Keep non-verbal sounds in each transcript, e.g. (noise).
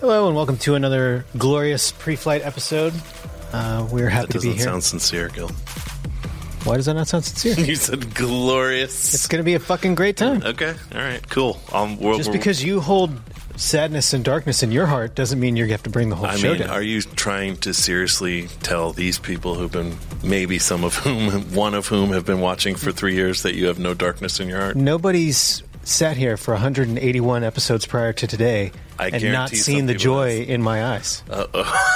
Hello and welcome to another glorious pre-flight episode. Uh, we're happy to be doesn't here. sound sincere, Gil. Why does that not sound sincere? (laughs) You said glorious. it's going to be a fucking great time. okay, all right, cool. Um, we're, Just because you hold sadness and darkness in your heart doesn't mean you have to bring the whole I show mean, down. are you trying to seriously tell these people who've been, maybe some of whom, (laughs) one of whom have been watching for three years, that you have no darkness in your heart? Nobody's sat here for 181 episodes prior to today I and not seen the joy in my eyes. Uh-oh.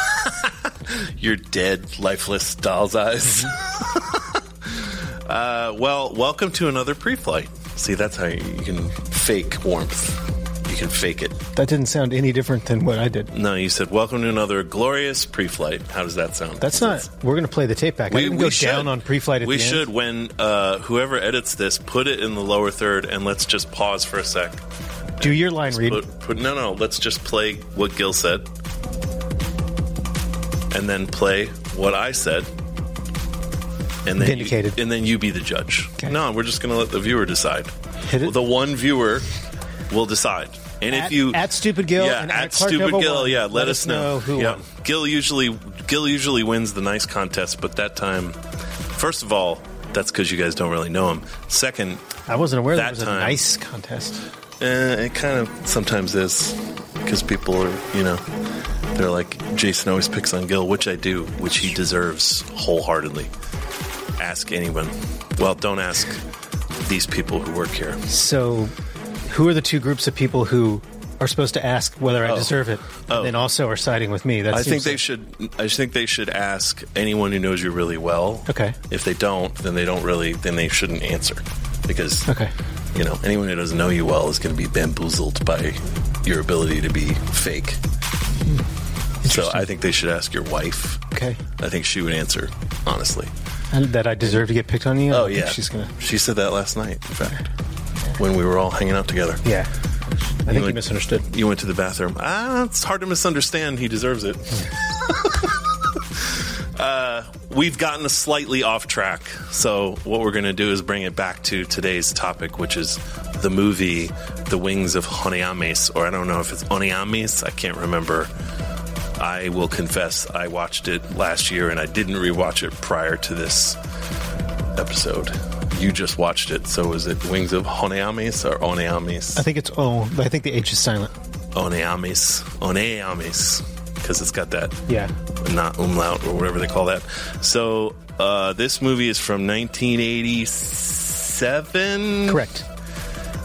(laughs) Your dead, lifeless doll's eyes. (laughs) uh, well, welcome to another pre-flight. See, that's how you can fake warmth. Can fake it. That didn't sound any different than what I did. No, you said welcome to another glorious pre-flight. How does that sound? That's not. We're going to play the tape back. I didn't go down on pre-flight we the end. should when uh, whoever edits this put it in the lower third and let's just pause for a sec Do your line read. put, put no no let's just play what gil said and then play what i said and then Vindicated. You, and then you be the judge Okay. no we're just going to let the viewer decide Hit it. the one viewer will decide and At- if you at Stupid Gil yeah, and at, at Stupid Gil, won. yeah, let, us know. who yeah. won. Gil usually Gil usually wins the nice contest, but that time, first of all, that's because you guys don't really know him. Second, I wasn't aware that that was time- a nice contest. eh, it kind of sometimes is because people are, you know, they're like Jason always picks on Gil, which I do, which he deserves wholeheartedly. Ask anyone. Well, don't ask these people who work here. So, who are the two groups of people who are supposed to ask whether I Oh. deserve it, Oh. and then also are siding with me? That I think they like- should. I think they should ask anyone who knows you really well. Okay. If they don't, then they don't really. Then they shouldn't answer, because Okay. you know anyone who doesn't know you well is going to be bamboozled by your ability to be fake. Hmm. So I think they should ask your wife. Okay. I think she would answer honestly. And that I deserve to get picked on you. Oh yeah, she's gonna. She said that last night. In fact, when we were all hanging out together. Yeah. I think you went- misunderstood. You went to the bathroom. Ah, it's hard to misunderstand. He deserves it. (laughs) uh, we've gotten slightly off track. So, what we're going to do is bring it back to today's topic, which is the movie The Wings of Honiames, or I don't know if it's Oniames. I can't remember. I will confess, I watched it last year and I didn't rewatch it prior to this episode. You just watched it, so is it Wings of Honiames or Oniames? I think it's oh, but I think the H is silent. Oneamis. Oneamis. Because it's got that Yeah. not umlaut or whatever they call that. So uh, this movie is from 1987. Correct.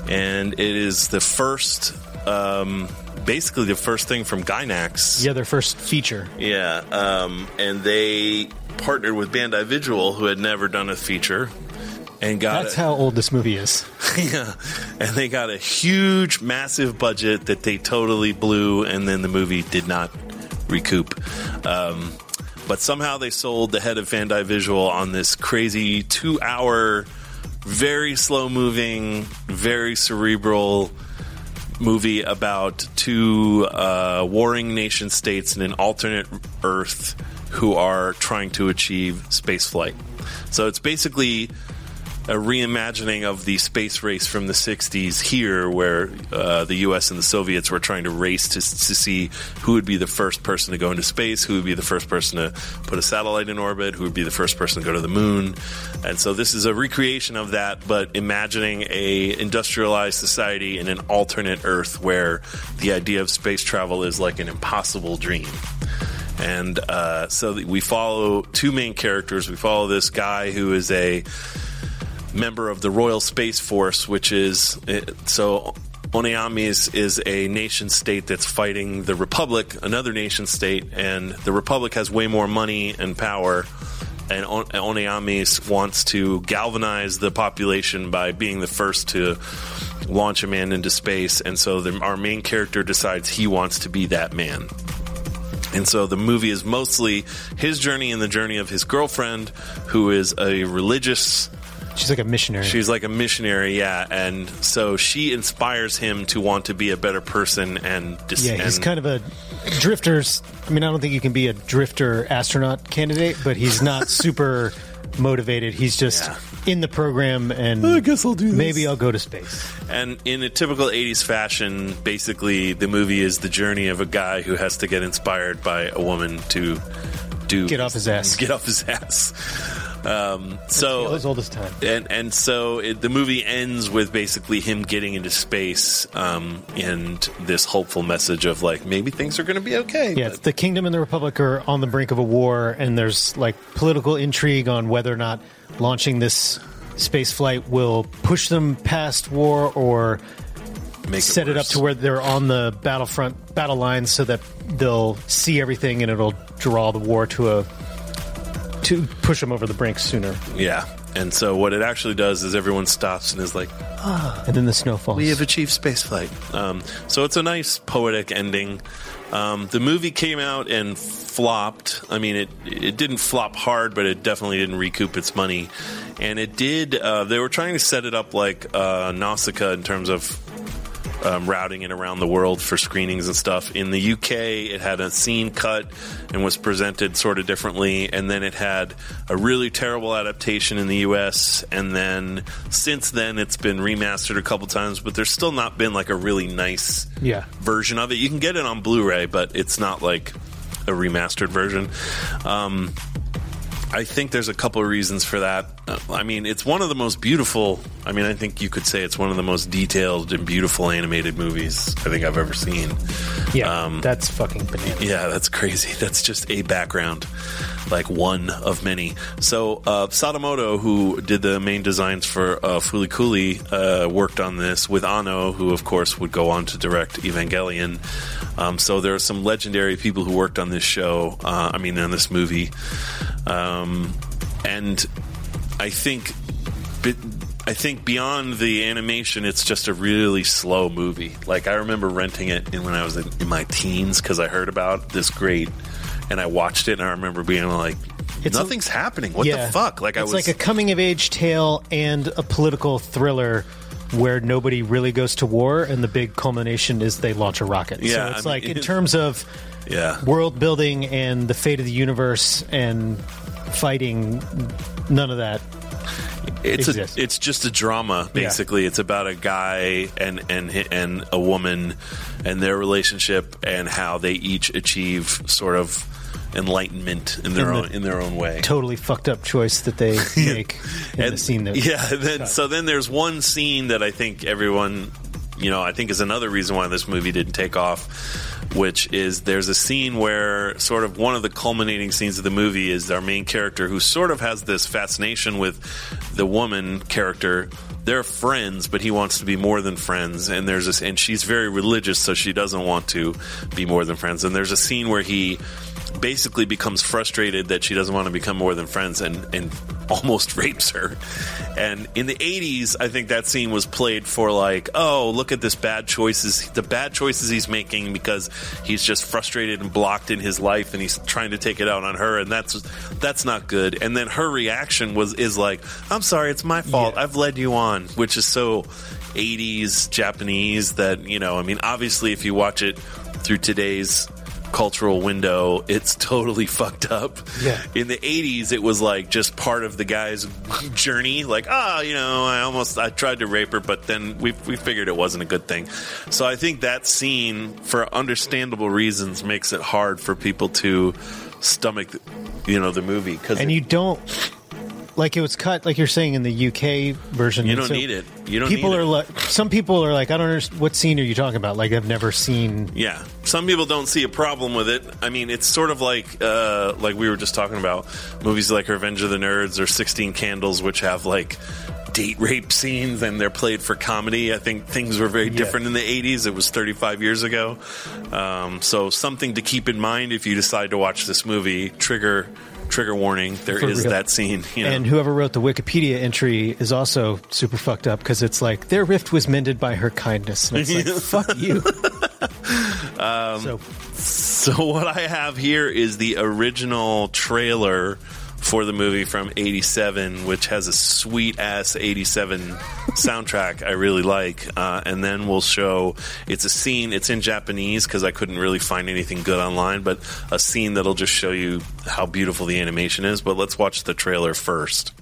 And it is the first, um, basically the first thing from Gainax. Yeah, their first feature. Yeah. Um, and they partnered with Bandai Visual, who had never done a feature. And got That's it. how old this movie is. (laughs) yeah, and they got a huge, massive budget that they totally blew, and then the movie did not recoup. Um, but somehow they sold the head of Bandai Visual on this crazy two-hour, very slow-moving, very cerebral movie about two uh, warring nation states in an alternate Earth who are trying to achieve space flight. So it's basically a reimagining of the space race from the 60s here, where uh, the U.S. and the Soviets were trying to race to, to see who would be the first person to go into space, who would be the first person to put a satellite in orbit, who would be the first person to go to the moon. And so this is a recreation of that, but imagining a industrialized society in an alternate Earth where the idea of space travel is like an impossible dream. And uh, so we follow two main characters. We follow this guy who is a member of the Royal Space Force, which is it, so Honnêamise is a nation state that's fighting the Republic, another nation state, and the Republic has way more money and power. And On- wants to galvanize the population by being the first to launch a man into space. And so the, our main character decides he wants to be that man. And so the movie is mostly his journey and the journey of his girlfriend, who is a religious She's like a missionary. She's like a missionary, yeah, and so she inspires him to want to be a better person and dis- yeah, he's and- kind of a drifter's. I mean, I don't think you can be a drifter astronaut candidate, but he's not (laughs) super motivated. He's just Yeah. in the program, and I guess I'll do this. Maybe I'll go to space. And in a typical 80s fashion, basically the movie is the journey of a guy who has to get inspired by a woman to do Get off his ass. (laughs) Get off his ass. Um, so as old as time. and and so it, the movie ends with basically him getting into space um, and this hopeful message of like maybe things are going to be okay. Yeah, the kingdom and the republic are on the brink of a war, and there's like political intrigue on whether or not launching this space flight will push them past war or make set it up to where they're on the battlefront battle lines so that they'll see everything and it'll draw the war to a to push them over the brink sooner. Yeah. And so what it actually does is everyone stops and is like, And then the snow falls. we have achieved spaceflight. Um, so it's a nice poetic ending. Um, the movie came out and flopped. I mean, it it didn't flop hard, but it definitely didn't recoup its money. And it did. Uh, they were trying to set it up like uh, Nausicaa in terms of um, routing it around the world for screenings and stuff. In the UK, it had a scene cut and was presented sort of differently, and then it had a really terrible adaptation in the US. And then since then, it's been remastered a couple times, but there's still not been like a really nice Yeah. version of it. You can get it on Blu-ray, but it's not like a remastered version. Um, I think there's a couple of reasons for that. Uh, I mean, it's one of the most beautiful. I mean, I think you could say it's one of the most detailed and beautiful animated movies I think I've ever seen. yeah, um, that's fucking bananas. Yeah, that's crazy. (laughs) That's just a background, like one of many. So, uh, Sadamoto, who did the main designs for uh, Fooly Cooley, uh, worked on this with Anno, who of course would go on to direct Evangelion. Um, so there are some legendary people who worked on this show. Uh, I mean, on this movie, um, and I think. I think beyond the animation, it's just a really slow movie. Like I remember renting it when I was in my teens because I heard about this great, and I watched it, and I remember being like, It's a- "Nothing's happening. What yeah. the fuck?" Like I it's was like a coming of age tale and a political thriller where nobody really goes to war and the big culmination is they launch a rocket. Yeah, so it's I like mean, in terms of yeah, world building and the fate of the universe and fighting none of that. It's a, it's just a drama basically. It's about a guy and and and a woman and their relationship and how they each achieve sort of enlightenment in their In the own in their own way. Totally fucked up choice that they (laughs) make in the scene that yeah then so then there's one scene that i think everyone you know i think is another reason why this movie didn't take off which is there's a scene where sort of one of the culminating scenes of the movie is our main character who sort of has this fascination with the woman character. They're friends but he wants to be more than friends. And there's this and she's very religious so she doesn't want to be more than friends. And there's a scene where he basically becomes frustrated that she doesn't want to become more than friends and, and (laughs) almost rapes her. And in the 80s, I think that scene was played for like, oh, look at this bad choices, the bad choices he's making because he's just frustrated and blocked in his life and he's trying to take it out on her and that's that's not good. And then her reaction was is like, I'm sorry, it's my fault. Yeah. I've led you on, which is so 80s Japanese that, you know, I mean, obviously if you watch it through today's cultural window, it's totally (laughs) fucked up. Yeah. In the 80s, it was like just part of the guy's journey. Like, ah, you know, I almost I tried to rape her, but then we we figured it wasn't a good thing. So I think that scene, for understandable reasons, makes it hard for people to stomach, you know, the movie because and you don't like it was cut like you're saying in the UK version. You don't so need it. You don't people need are it. like some people are like I don't understand what scene are you talking about? Like I've never seen. Yeah, some people don't see a problem with it. I mean, it's sort of like uh, like we were just talking about movies like Revenge of the Nerds or Sixteen Candles, which have like date rape scenes and they're played for comedy. I think things were very different in the 80s. It was 35 years ago. Um, so something to keep in mind if you decide to watch this movie. Trigger trigger warning. There For is real. that scene. You know? And whoever wrote the Wikipedia entry is also super fucked up because it's like their rift was mended by her kindness. And it's like, (laughs) fuck you. Um, so, So what I have here is the original trailer for the movie from 87 which has a sweet ass 87 soundtrack I really like uh, and then we'll show it's a scene it's in Japanese because I couldn't really find anything good online but a scene that'll just show you how beautiful the animation is but let's watch the trailer first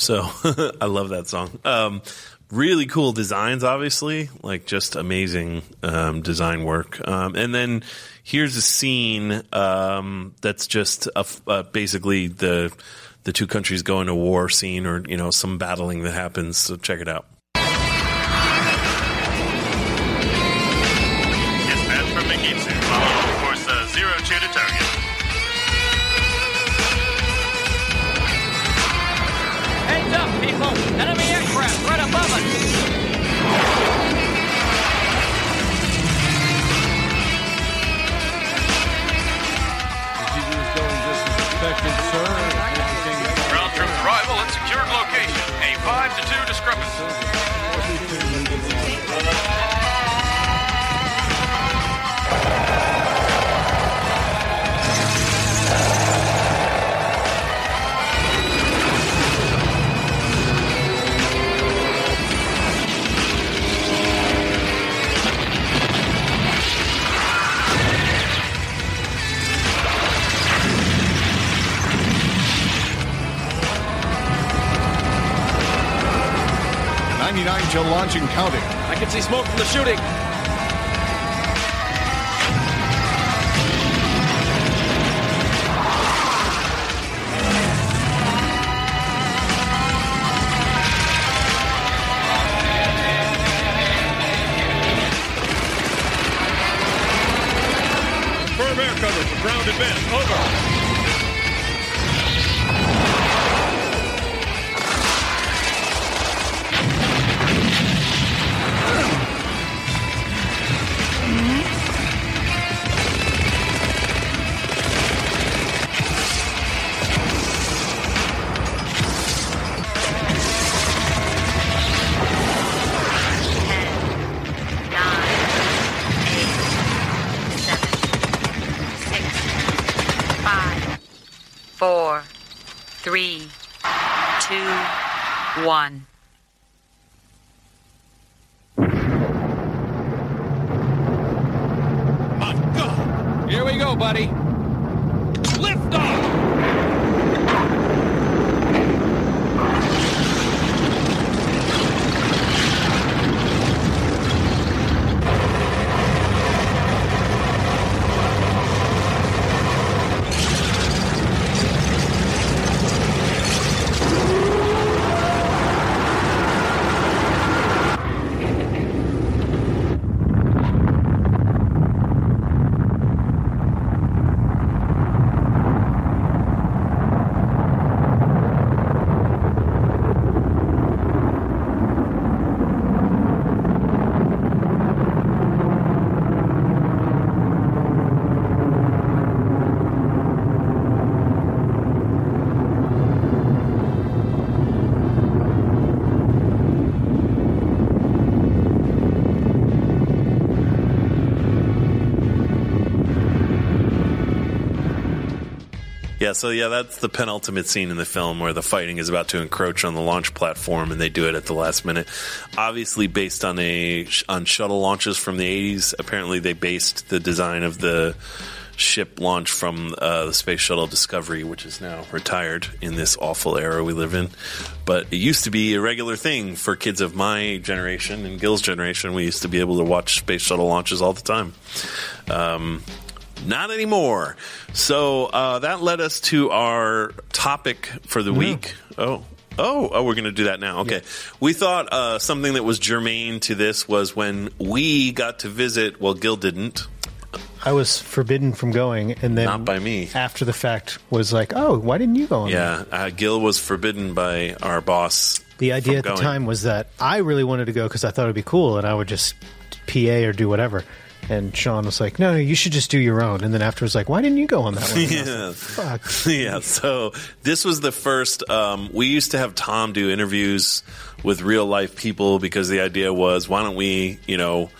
So (laughs) I love that song. Um, really cool designs, obviously, like just amazing um, design work. Um, and then here's a scene um, that's just a uh, basically the the two countries going to war scene, or you know, some battling that happens. So check it out. Counting. I can see smoke from the shooting! Yeah, so yeah, that's the penultimate scene in the film where the fighting is about to encroach on the launch platform, and they do it at the last minute. Obviously, based on a on shuttle launches from the '80s. Apparently, they based the design of the ship launch from uh, the space shuttle Discovery, which is now retired in this awful era we live in. But it used to be a regular thing for kids of my generation and Gil's generation. We used to be able to watch space shuttle launches all the time. Um, not anymore. So uh, that led us to our topic for the week. Oh. Oh, oh, we're going to do that now. Okay. We thought uh, something that was germane to this was when we got to visit, well, Gil didn't. I was forbidden from going, and then Not by me. After the fact, was like, "Oh, why didn't you go?" On Yeah, uh, Gil was forbidden by our boss. The idea at the going. time was that I really wanted to go because I thought it'd be cool, and I would just PA or do whatever. And Sean was like, "No, no, you should just do your own." And then afterwards, like, "Why didn't you go on that one?" And I was (laughs) Yeah. like, Fuck. (laughs) yeah, so this was the first. Um, we used to have Tom do interviews with real life people because the idea was, why don't we, you know,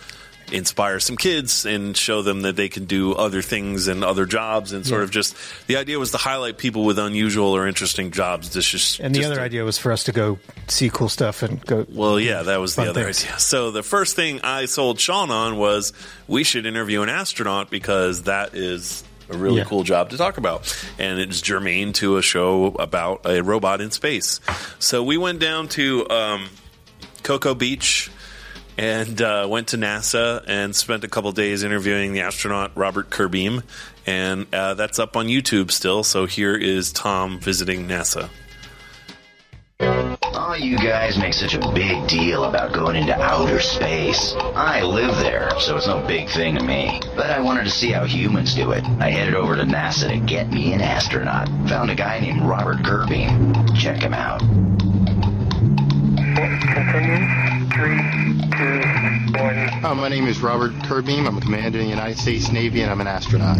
inspire some kids and show them that they can do other things and other jobs and sort Yeah. of just the idea was to highlight people with unusual or interesting jobs. This just And the just other to- idea was for us to go see cool stuff and go. Well, yeah, that was the other things. idea. So the first thing I sold Sean on was we should interview an astronaut because that is a really Yeah. cool job to talk about, and it's germane to a show about a robot in space. So we went down to um, Cocoa Beach and uh, went to NASA and spent a couple days interviewing the astronaut Robert Curbeam, and uh, that's up on YouTube still. So here is Tom visiting NASA. All you guys make such a big deal about going into outer space. I live there, so it's no big thing to me. But I wanted to see how humans do it. I headed over to NASA to get me an astronaut. Found a guy named Robert Kirby. Check him out. Uh, my name is Robert Curbeam. I'm a commander in the United States Navy, and I'm an astronaut.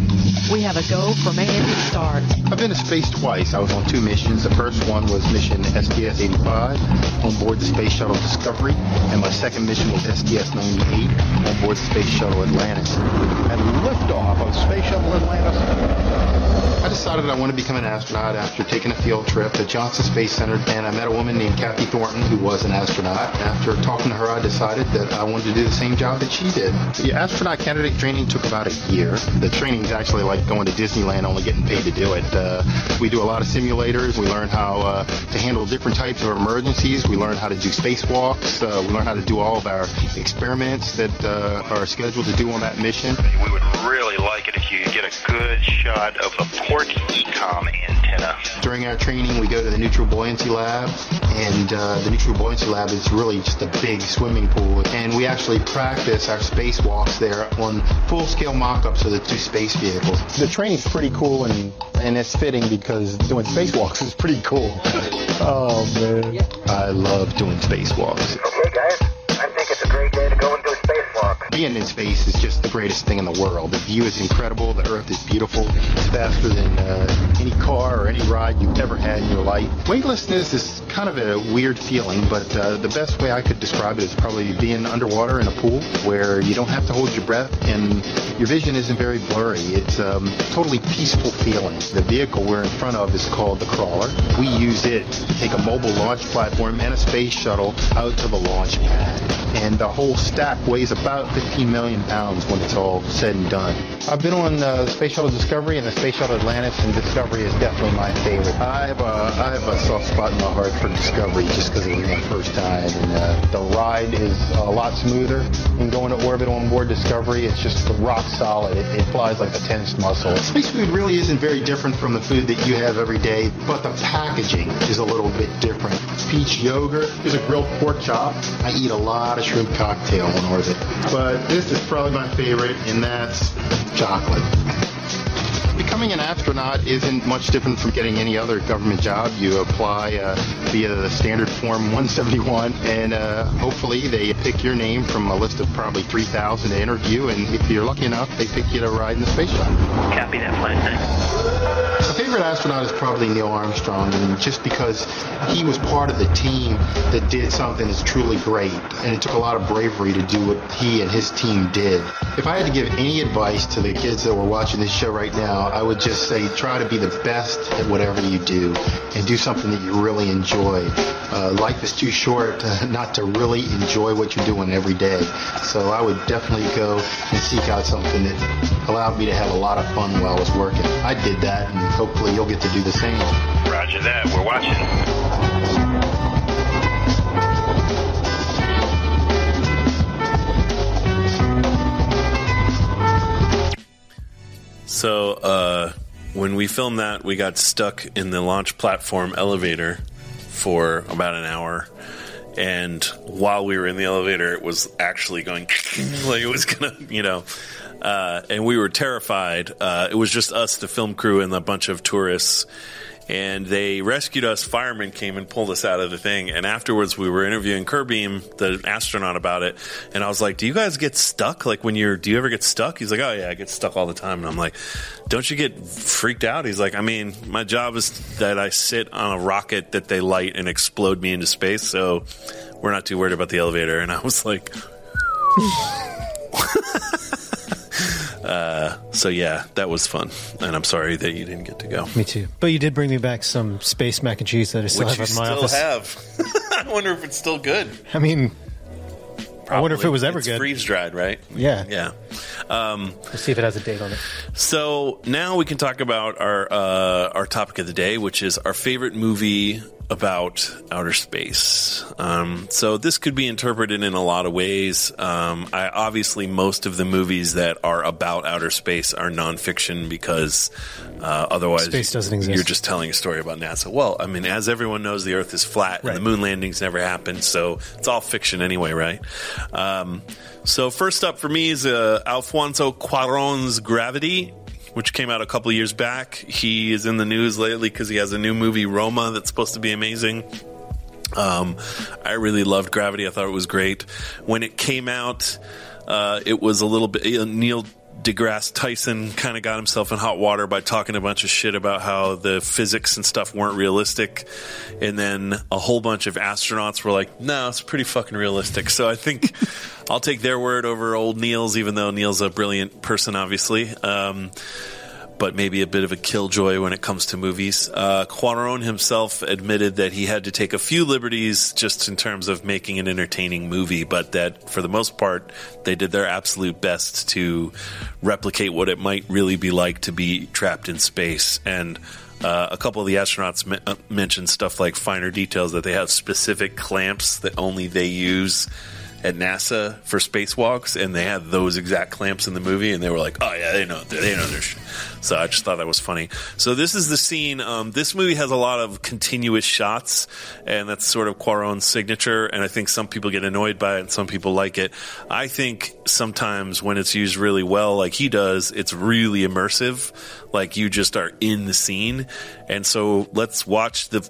We have a go from A to start. I've been to space twice. I was on two missions. The first one was mission STS-85 on board the Space Shuttle Discovery, and my second mission was STS-98 on board the Space Shuttle Atlantis. And liftoff of Space Shuttle Atlantis. I decided I wanted to become an astronaut after taking a field trip to Johnson Space Center, and I met a woman named Kathy Thornton who was an astronaut. After talking to her, I decided that I wanted to do the same job that she did. The astronaut candidate training took about a year. The training is actually like going to Disneyland, only getting paid to do it. Uh, we do a lot of simulators. We learn how uh, to handle different types of emergencies. We learn how to do spacewalks. Uh, we learn how to do all of our experiments that uh, are scheduled to do on that mission. We would really like it if you get a good shot of the port ecom antenna. During our training, we go to the neutral buoyancy lab, and uh, the neutral buoyancy lab is really just a big swimming pool. And we actually practice our spacewalks there on full-scale mock-ups of the two space vehicles. The training's pretty cool and and it's fitting because doing spacewalks is pretty cool. (laughs) Oh man. I love doing spacewalks. Okay, guys, spacewalk. Being in space is just the greatest thing in the world. The view is incredible. The Earth is beautiful. It's faster than uh, any car or any ride you've ever had in your life. Weightlessness is kind of a weird feeling, but uh, the best way I could describe it is probably being underwater in a pool where you don't have to hold your breath and your vision isn't very blurry. It's um, totally peaceful feeling. The vehicle we're in front of is called the Crawler. We use it to take a mobile launch platform and a space shuttle out to the launch pad. And the whole stack weighs about 15 million pounds when it's all said and done. I've been on the Space Shuttle Discovery and the Space Shuttle Atlantis, and Discovery is definitely my favorite. I have a, I have a soft spot in my heart for Discovery just because it was my first time, and uh, the ride is a lot smoother. And going to orbit on board Discovery, it's just rock solid. It, it flies like a tense muscle. Space food really isn't very different from the food that you have every day, but the packaging is a little bit different. Peach yogurt. Here's a grilled pork chop. I eat a lot of shrimp cocktail on orbit, but this is probably my favorite, and that's chocolate. Becoming an astronaut isn't much different from getting any other government job. You apply uh, via the standard form 171, and uh, hopefully they pick your name from a list of probably 3,000 to interview, and if you're lucky enough, they pick you to ride in the space shuttle. Copy that flight. My favorite astronaut is probably Neil Armstrong, and just because he was part of the team that did something that's truly great, and it took a lot of bravery to do what he and his team did. If I had to give any advice to the kids that were watching this show right now, I would just say try to be the best at whatever you do and do something that you really enjoy. Uh, life is too short (laughs) not to really enjoy what you're doing every day. So I would definitely go and seek out something that allowed me to have a lot of fun while I was working. I did that and hopefully you'll get to do the same. Roger that. We're watching. So uh, when we filmed that, we got stuck in the launch platform elevator for about an hour. And while we were in the elevator, it was actually going (laughs) like it was gonna, you know. Uh, and we were terrified. Uh, it was just us, the film crew, and a bunch of tourists. And they rescued us. Firemen came and pulled us out of the thing. And afterwards, we were interviewing Curbeam, the astronaut, about it. And I was like, "Do you guys get stuck? Like when you're, do you ever get stuck?" He's like, "Oh yeah, I get stuck all the time." And I'm like, "Don't you get freaked out?" He's like, "I mean, my job is that I sit on a rocket that they light and explode me into space, so we're not too worried about the elevator." And I was like. (laughs) (laughs) Uh, so yeah, that was fun, and I'm sorry that you didn't get to go. Me too. But you did bring me back some space mac and cheese that I still Which have in my still office. have. (laughs) I wonder if it's still good. I mean, I wonder if it was ever It's good. Freeze dried, right? Yeah. Yeah. Um, Let's see if it has a date on it. so now we can talk about our uh, our topic of the day, which is our favorite movie about outer space. Um, so this could be interpreted in a lot of ways. Um, I, obviously, most of the movies that are about outer space are nonfiction because uh, otherwise, Space doesn't exist. You're just telling a story about NASA. Well, I mean, as everyone knows, the Earth is flat and the moon landings never happened, so it's all fiction anyway, right? Um, so first up for me is uh, Alfonso Cuarón's Gravity which came out a couple years back. He is in the news lately because he has a new movie, Roma, that's supposed to be amazing. Um, I really loved Gravity. I thought it was great. When it came out, uh, it was a little bit. uh, Neil deGrasse Tyson kind of got himself in hot water by talking a bunch of shit about how the physics and stuff weren't realistic. And then a whole bunch of astronauts were like, no, it's pretty fucking realistic. So I think I'll take their word over old Neil's, even though Neil's a brilliant person, obviously. Um, but maybe a bit of a killjoy when it comes to movies. Uh, himself admitted that he had to take a few liberties just in terms of making an entertaining movie, but that for the most part, they did their absolute best to replicate what it might really be like to be trapped in space. And uh, a couple of the astronauts me- uh, mentioned stuff like finer details that they have specific clamps that only they use at NASA for spacewalks, and they had those exact clamps in the movie, and they were like, "Oh yeah, they know, they know their shit." So I just thought that was funny. So this is the scene. Um, this movie has a lot of continuous shots, and that's sort of Cuarón's signature. And I think some people get annoyed by it, and some people like it. I think sometimes when it's used really well, like he does, it's really immersive. Like you just are in the scene, and so let's watch the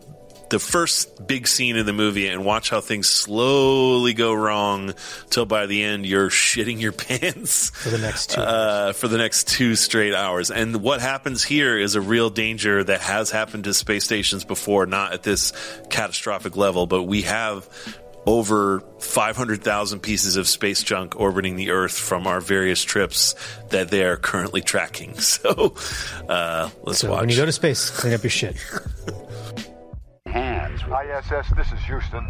the first big scene in the movie and watch how things slowly go wrong till by the end you're shitting your (laughs) pants For the next two. uh, for the next two straight hours. And what happens here is a real danger that has happened to space stations before, not at this catastrophic level, but we have over 500,000 pieces of space junk orbiting the Earth from our various trips that they are currently tracking. (laughs) So uh, let's So watch. when you go to space, clean up your shit. (laughs) Hands. ISS, this is Houston.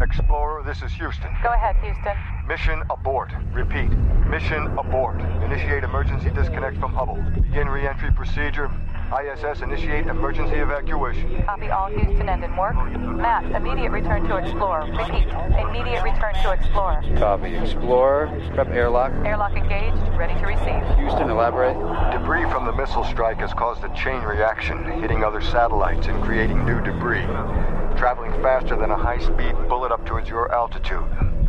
Explorer, this is Houston. Go ahead, Houston. Mission abort. Repeat. Mission abort. Initiate emergency disconnect from Hubble. Begin re-entry procedure. ISS, initiate emergency evacuation. Copy all Houston end in work. Matt, immediate return to Explorer. Repeat, immediate return to Explorer. Copy. Explorer, prep airlock. Airlock engaged, ready to receive. Houston, elaborate. Debris from the missile strike has caused a chain reaction, hitting other satellites and creating new debris. Traveling faster than a high-speed bullet up towards your altitude.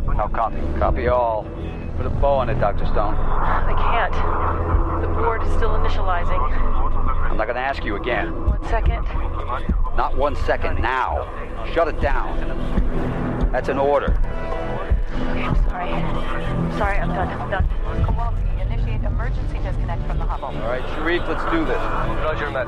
Now copy. Copy all. Put a bow on it, Dr. Stone. I can't. The board is still initializing. I'm not gonna ask you again. One second. Not one second now. Shut it down. That's an order. Okay, I'm sorry. I'm sorry, I'm done. I'm done. Kowalski, initiate emergency disconnect from the Hubble. All right, Sharif, let's do this. Roger, Matt.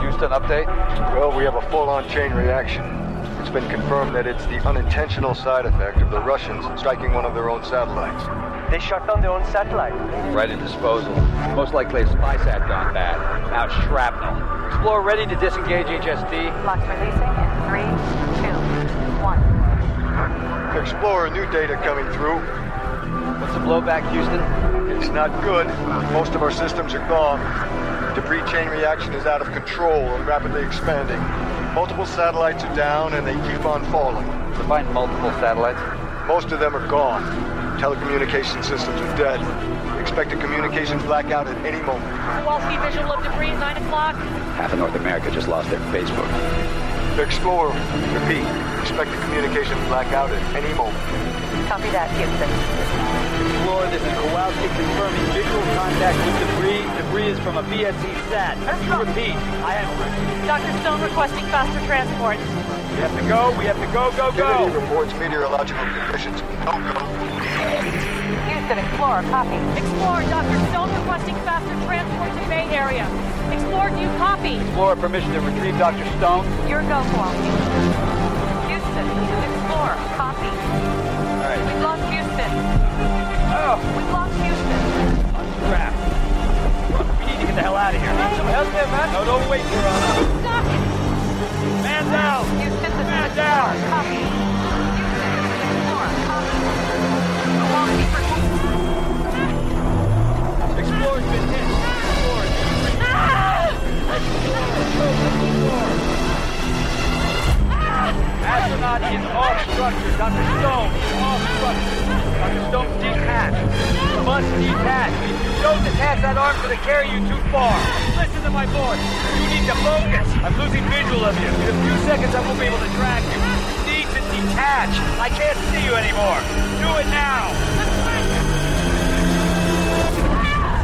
Houston, update. Well, we have a full-on chain reaction. It's been confirmed that it's the unintentional side effect of the Russians striking one of their own satellites. They shut down their own satellite. Right in disposal. Most likely a spy sat gone bad. Now shrapnel. Explorer ready to disengage HST. Locks releasing in three, two, one. Explorer, new data coming through. What's the blowback, Houston? It's not good. Most of our systems are gone. Debris chain reaction is out of control and rapidly expanding. Multiple satellites are down and they keep on falling. Define multiple satellites. Most of them are gone. Telecommunication systems are dead. Expect a communication blackout at any moment. Wall Street visual of debris, 9 o'clock. Half of North America just lost their Facebook. Explorer, repeat. Expect a communication blackout at any moment. Copy that, Houston. Explorer, this is Kowalski confirming visual contact with debris. Debris is from a BSC sat. You repeat. I have. Dr. Stone requesting faster transport. We have to go. We have to go, go, go. Activity reports meteorological conditions. Don't go. Houston, Explorer, copy. Explorer, Dr. Stone requesting faster transport to Bay Area. Explorer, do you copy? Explorer, permission to retrieve Dr. Stone. Your go, Kowalski. Houston, Explorer, copy. Crap. We need to get the hell out of here. Need some help there, man? No, don't wait for us. Stuck. Man down. Man down. Copy. Houston, this is Explorer, copy. Kowalski, for Explorer's been hit. Explorer. Astronaut is off structure. Dr. Stone is off structure. Dr. Stone, detach. You must detach. If you don't detach that arm, it's going to carry you too far. Listen to my voice. You need to focus. I'm losing visual of you. In a few seconds, I won't be able to track you. You need to detach. I can't see you anymore. Do it now.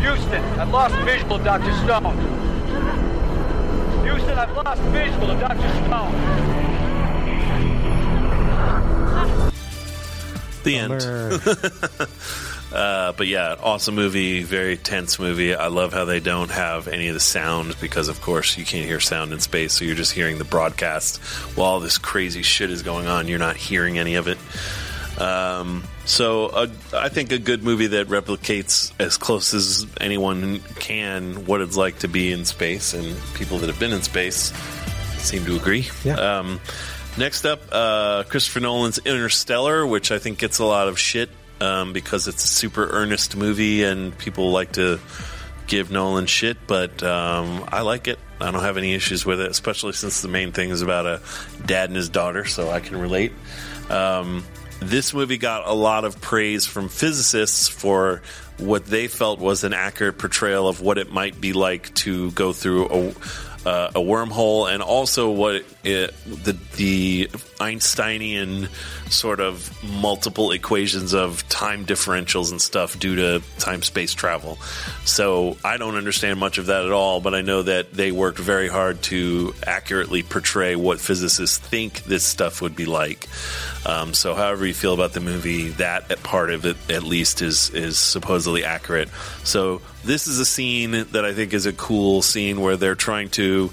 Houston, I've lost visual of Dr. Stone. Houston, I've lost visual of Dr. Stone. The end. (laughs) uh, but yeah, awesome movie, very tense movie. I love how they don't have any of the sound because, of course, you can't hear sound in space, so you're just hearing the broadcast while all this crazy shit is going on. You're not hearing any of it. Um, so uh, I think a good movie that replicates as close as anyone can what it's like to be in space, and people that have been in space seem to agree. Yeah. Um, next up, uh, Christopher Nolan's Interstellar, which I think gets a lot of shit um, because it's a super earnest movie and people like to give Nolan shit, but um, I like it. I don't have any issues with it, especially since the main thing is about a dad and his daughter, so I can relate. Um, this movie got a lot of praise from physicists for what they felt was an accurate portrayal of what it might be like to go through a, uh, a wormhole, and also what it, the the Einsteinian sort of multiple equations of time differentials and stuff due to time space travel. So I don't understand much of that at all, but I know that they worked very hard to accurately portray what physicists think this stuff would be like. Um, so, however you feel about the movie, that part of it at least is is supposedly accurate. So, this is a scene that I think is a cool scene where they're trying to.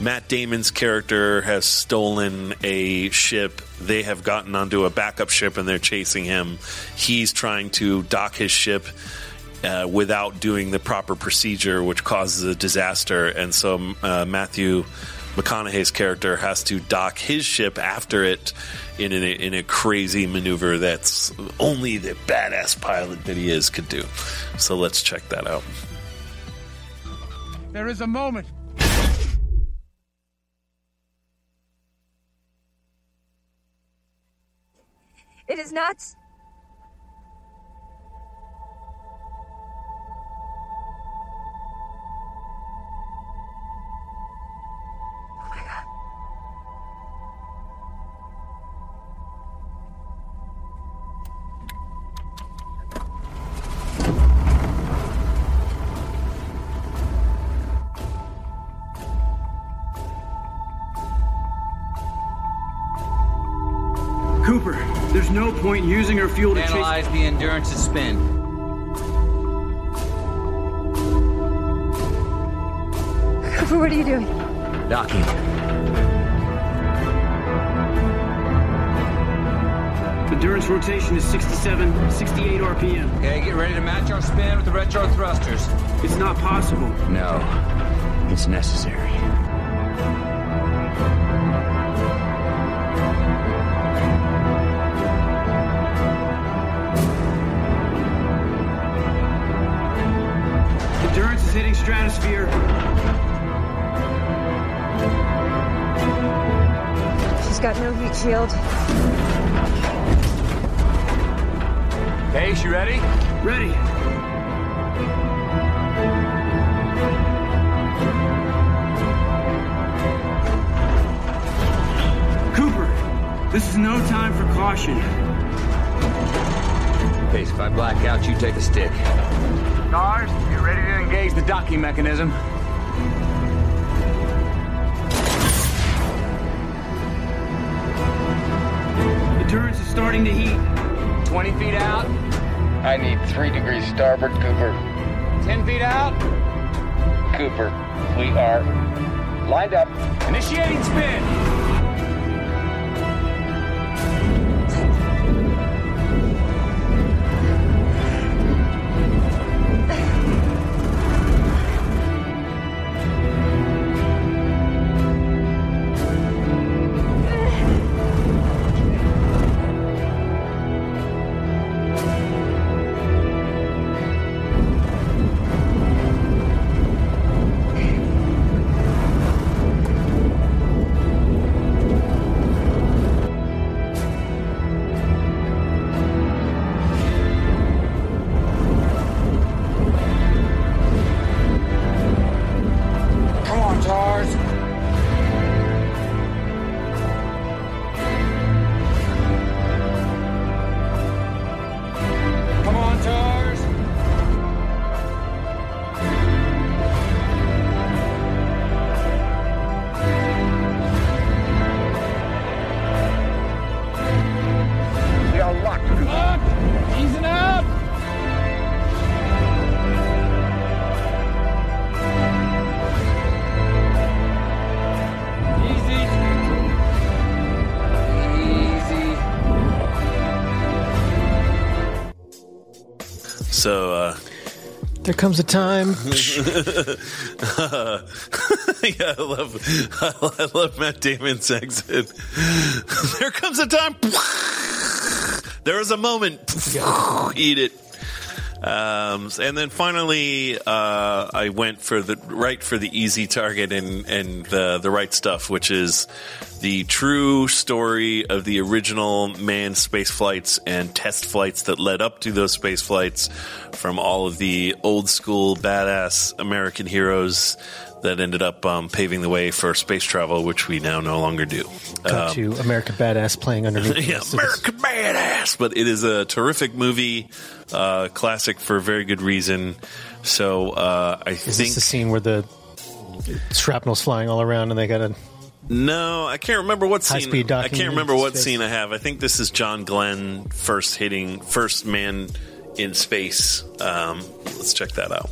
Matt Damon's character has stolen a ship. They have gotten onto a backup ship and they're chasing him. He's trying to dock his ship uh, without doing the proper procedure, which causes a disaster. And so uh, Matthew McConaughey's character has to dock his ship after it in in a crazy maneuver that's only the badass pilot that he is could do. So let's check that out. There is a moment. It is nuts. Fuel to Analyze the Endurance's spin. Cooper, what are you doing? Docking. Endurance rotation is 67, 68 RPM. Okay, get ready to match our spin with the retro thrusters. It's not possible. No, it's necessary. Stratosphere. She's got no heat shield. Okay, she ready? Ready. Cooper, this is no time for caution. Pace, if I black out, you take a stick. Stars, you ready to engage the docking mechanism? Endurance is starting to heat. 20 feet out. I need three degrees starboard, Cooper. 10 feet out. Cooper, we are lined up. Initiating spin. So, uh, There comes a time. (laughs) yeah, I love, I love Matt Damon's exit. there comes a time. There is a moment. Eat it. Um, and then finally, uh, I went for the right for the easy target and and the the right stuff, which is the true story of the original manned space flights and test flights that led up to those space flights from all of the old school badass American heroes that ended up um, paving the way for space travel, which we now no longer do. Cut Um, to American Badass playing underneath. (laughs) yeah, this. American Badass. But it is a terrific movie, uh, classic for a very good reason. So uh, I Is think this the scene where the shrapnel's flying all around and they got to no, I can't remember what scene. High-speed I can't remember what space. scene I have. I think this is John Glenn first hitting first man in space. Um, let's check that out.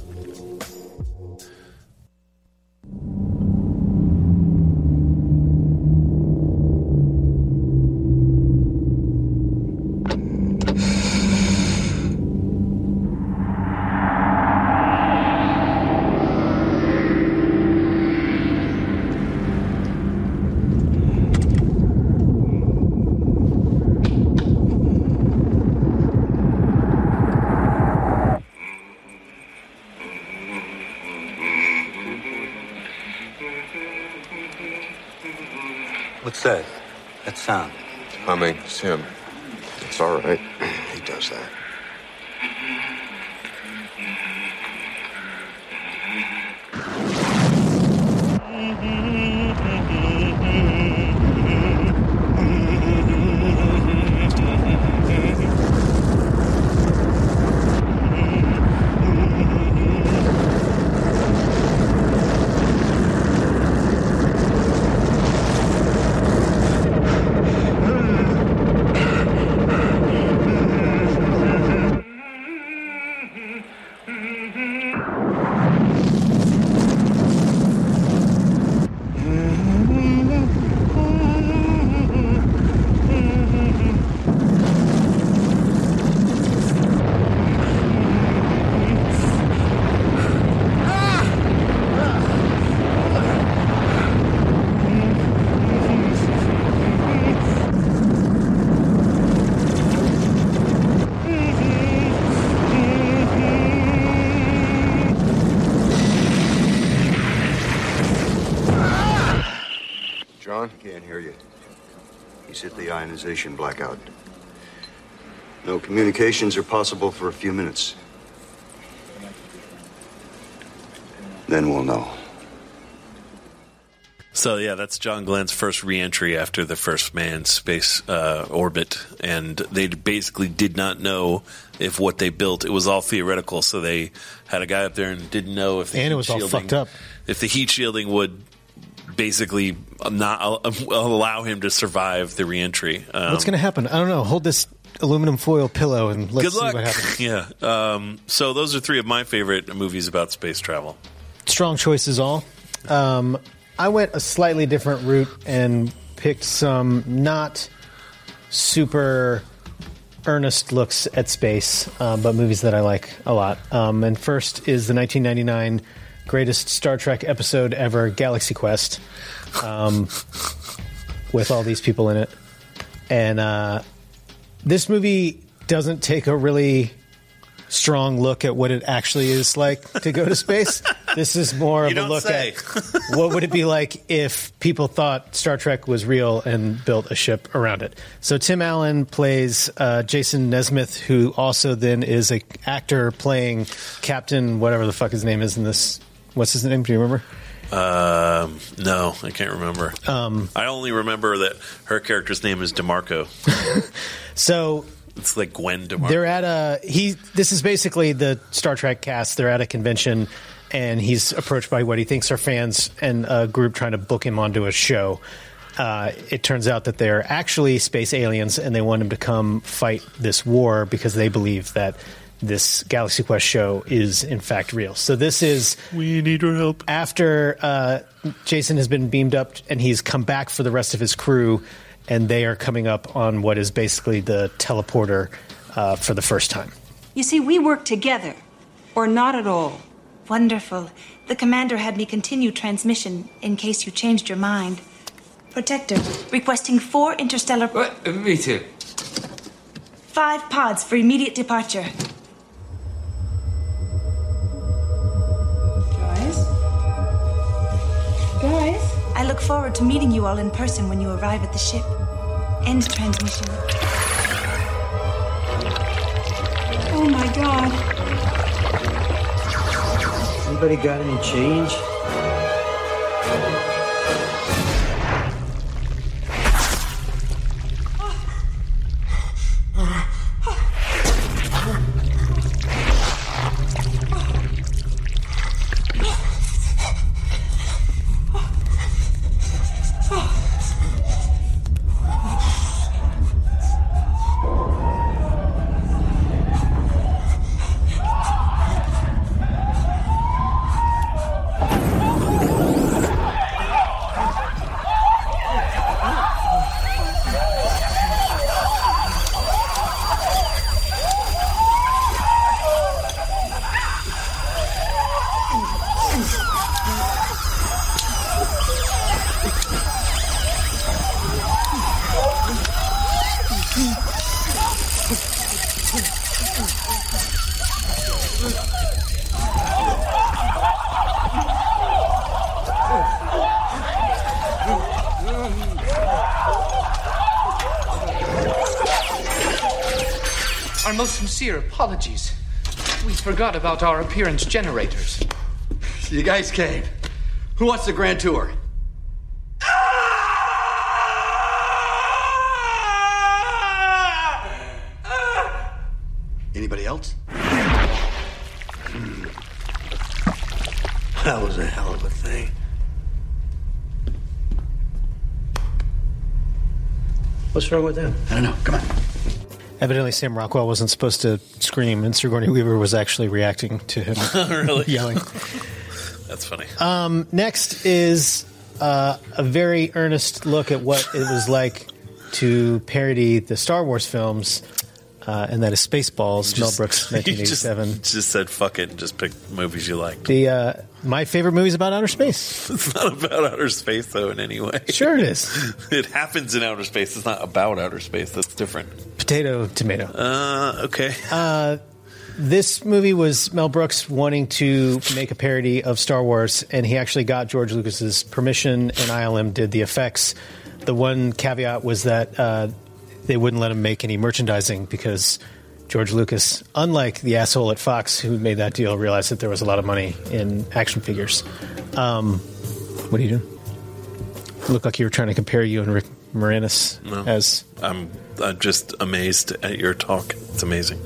Hit the ionization blackout. No communications are possible for a few minutes. Then we'll know. So yeah, that's John Glenn's first reentry after the first manned space uh, orbit, and they basically did not know if what they built it was all theoretical. So they had a guy up there and didn't know if the And it heat was all fucked up. If the heat shielding would basically not al- allow him to survive the reentry. Um, What's going to happen? I don't know. Hold this aluminum foil pillow and let's see what happens. (laughs) yeah. Um, so those are three of my favorite movies about space travel. Strong choices, all. Um, I went a slightly different route and picked some not super earnest looks at space, uh, but movies that I like a lot. Um, and first is the 1999 greatest Star Trek episode ever, Galaxy Quest, um, with all these people in it. And uh, this movie doesn't take a really strong look at what it actually is like to go to space. (laughs) This is more of a look say. at what would it be like if people thought Star Trek was real and built a ship around it. So Tim Allen plays uh, Jason Nesmith, who also then is a actor playing Captain whatever the fuck his name is in this. What's his name? Do you remember? Um, no, I can't remember. Um, I only remember that her character's name is Demarco. (laughs) So It's like Gwen Demarco. They're at a he. This is basically the Star Trek cast. They're at a convention, and he's approached by what he thinks are fans and a group trying to book him onto a show. Uh, it turns out that they're actually space aliens, and they want him to come fight this war because they believe that this Galaxy Quest show is in fact real. So this is we need your help after uh, Jason has been beamed up and he's come back for the rest of his crew, and they are coming up on what is basically the teleporter uh, for the first time. You see, we work together, or not at all. Wonderful. The commander had me continue transmission in case you changed your mind. Protector, requesting four interstellar. Me too. Five pods for immediate departure. Guys? I look forward to meeting you all in person when you arrive at the ship. End transmission. Oh my god. Anybody got any change? Sincere apologies. We forgot about our appearance generators. You guys came. Who wants the grand tour? Anybody else? Hmm. That was a hell of a thing. What's wrong with them? I don't know. Come on. Evidently, Sam Rockwell wasn't supposed to scream, and Sigourney Weaver was actually reacting to him (laughs) Really? (laughs) yelling. That's funny. Um, next is uh, a very earnest look at what it was like to parody the Star Wars films, uh, and that is Spaceballs, Mel Brooks, (laughs) You just, 1987. just said fuck it and just pick movies you like. The uh, my favorite movies about outer space. (laughs) It's not about outer space though in any way. Sure it is. (laughs) it happens in outer space. It's not about outer space. That's different. Potato, tomato. Uh, okay. Uh, this movie was Mel Brooks wanting to make a parody of Star Wars, and he actually got George Lucas's permission, and ILM did the effects. The one caveat was that uh, they wouldn't let him make any merchandising because George Lucas, unlike the asshole at Fox who made that deal, realized that there was a lot of money in action figures. Um, what are you doing? Look like you were trying to compare you and Rick Moranis No. as I'm, I'm just amazed at your talk. It's amazing.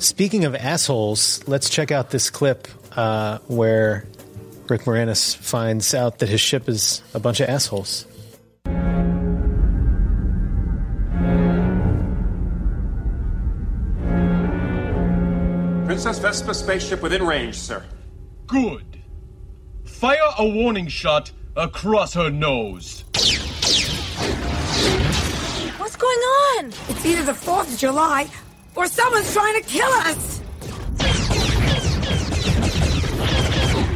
Speaking of assholes, let's check out this clip uh, where Rick Moranis finds out that his ship is a bunch of assholes. Princess Vespa spaceship within range, sir. Good. Fire a warning shot across her nose. What's going on? It's either the 4th of July or someone's trying to kill us.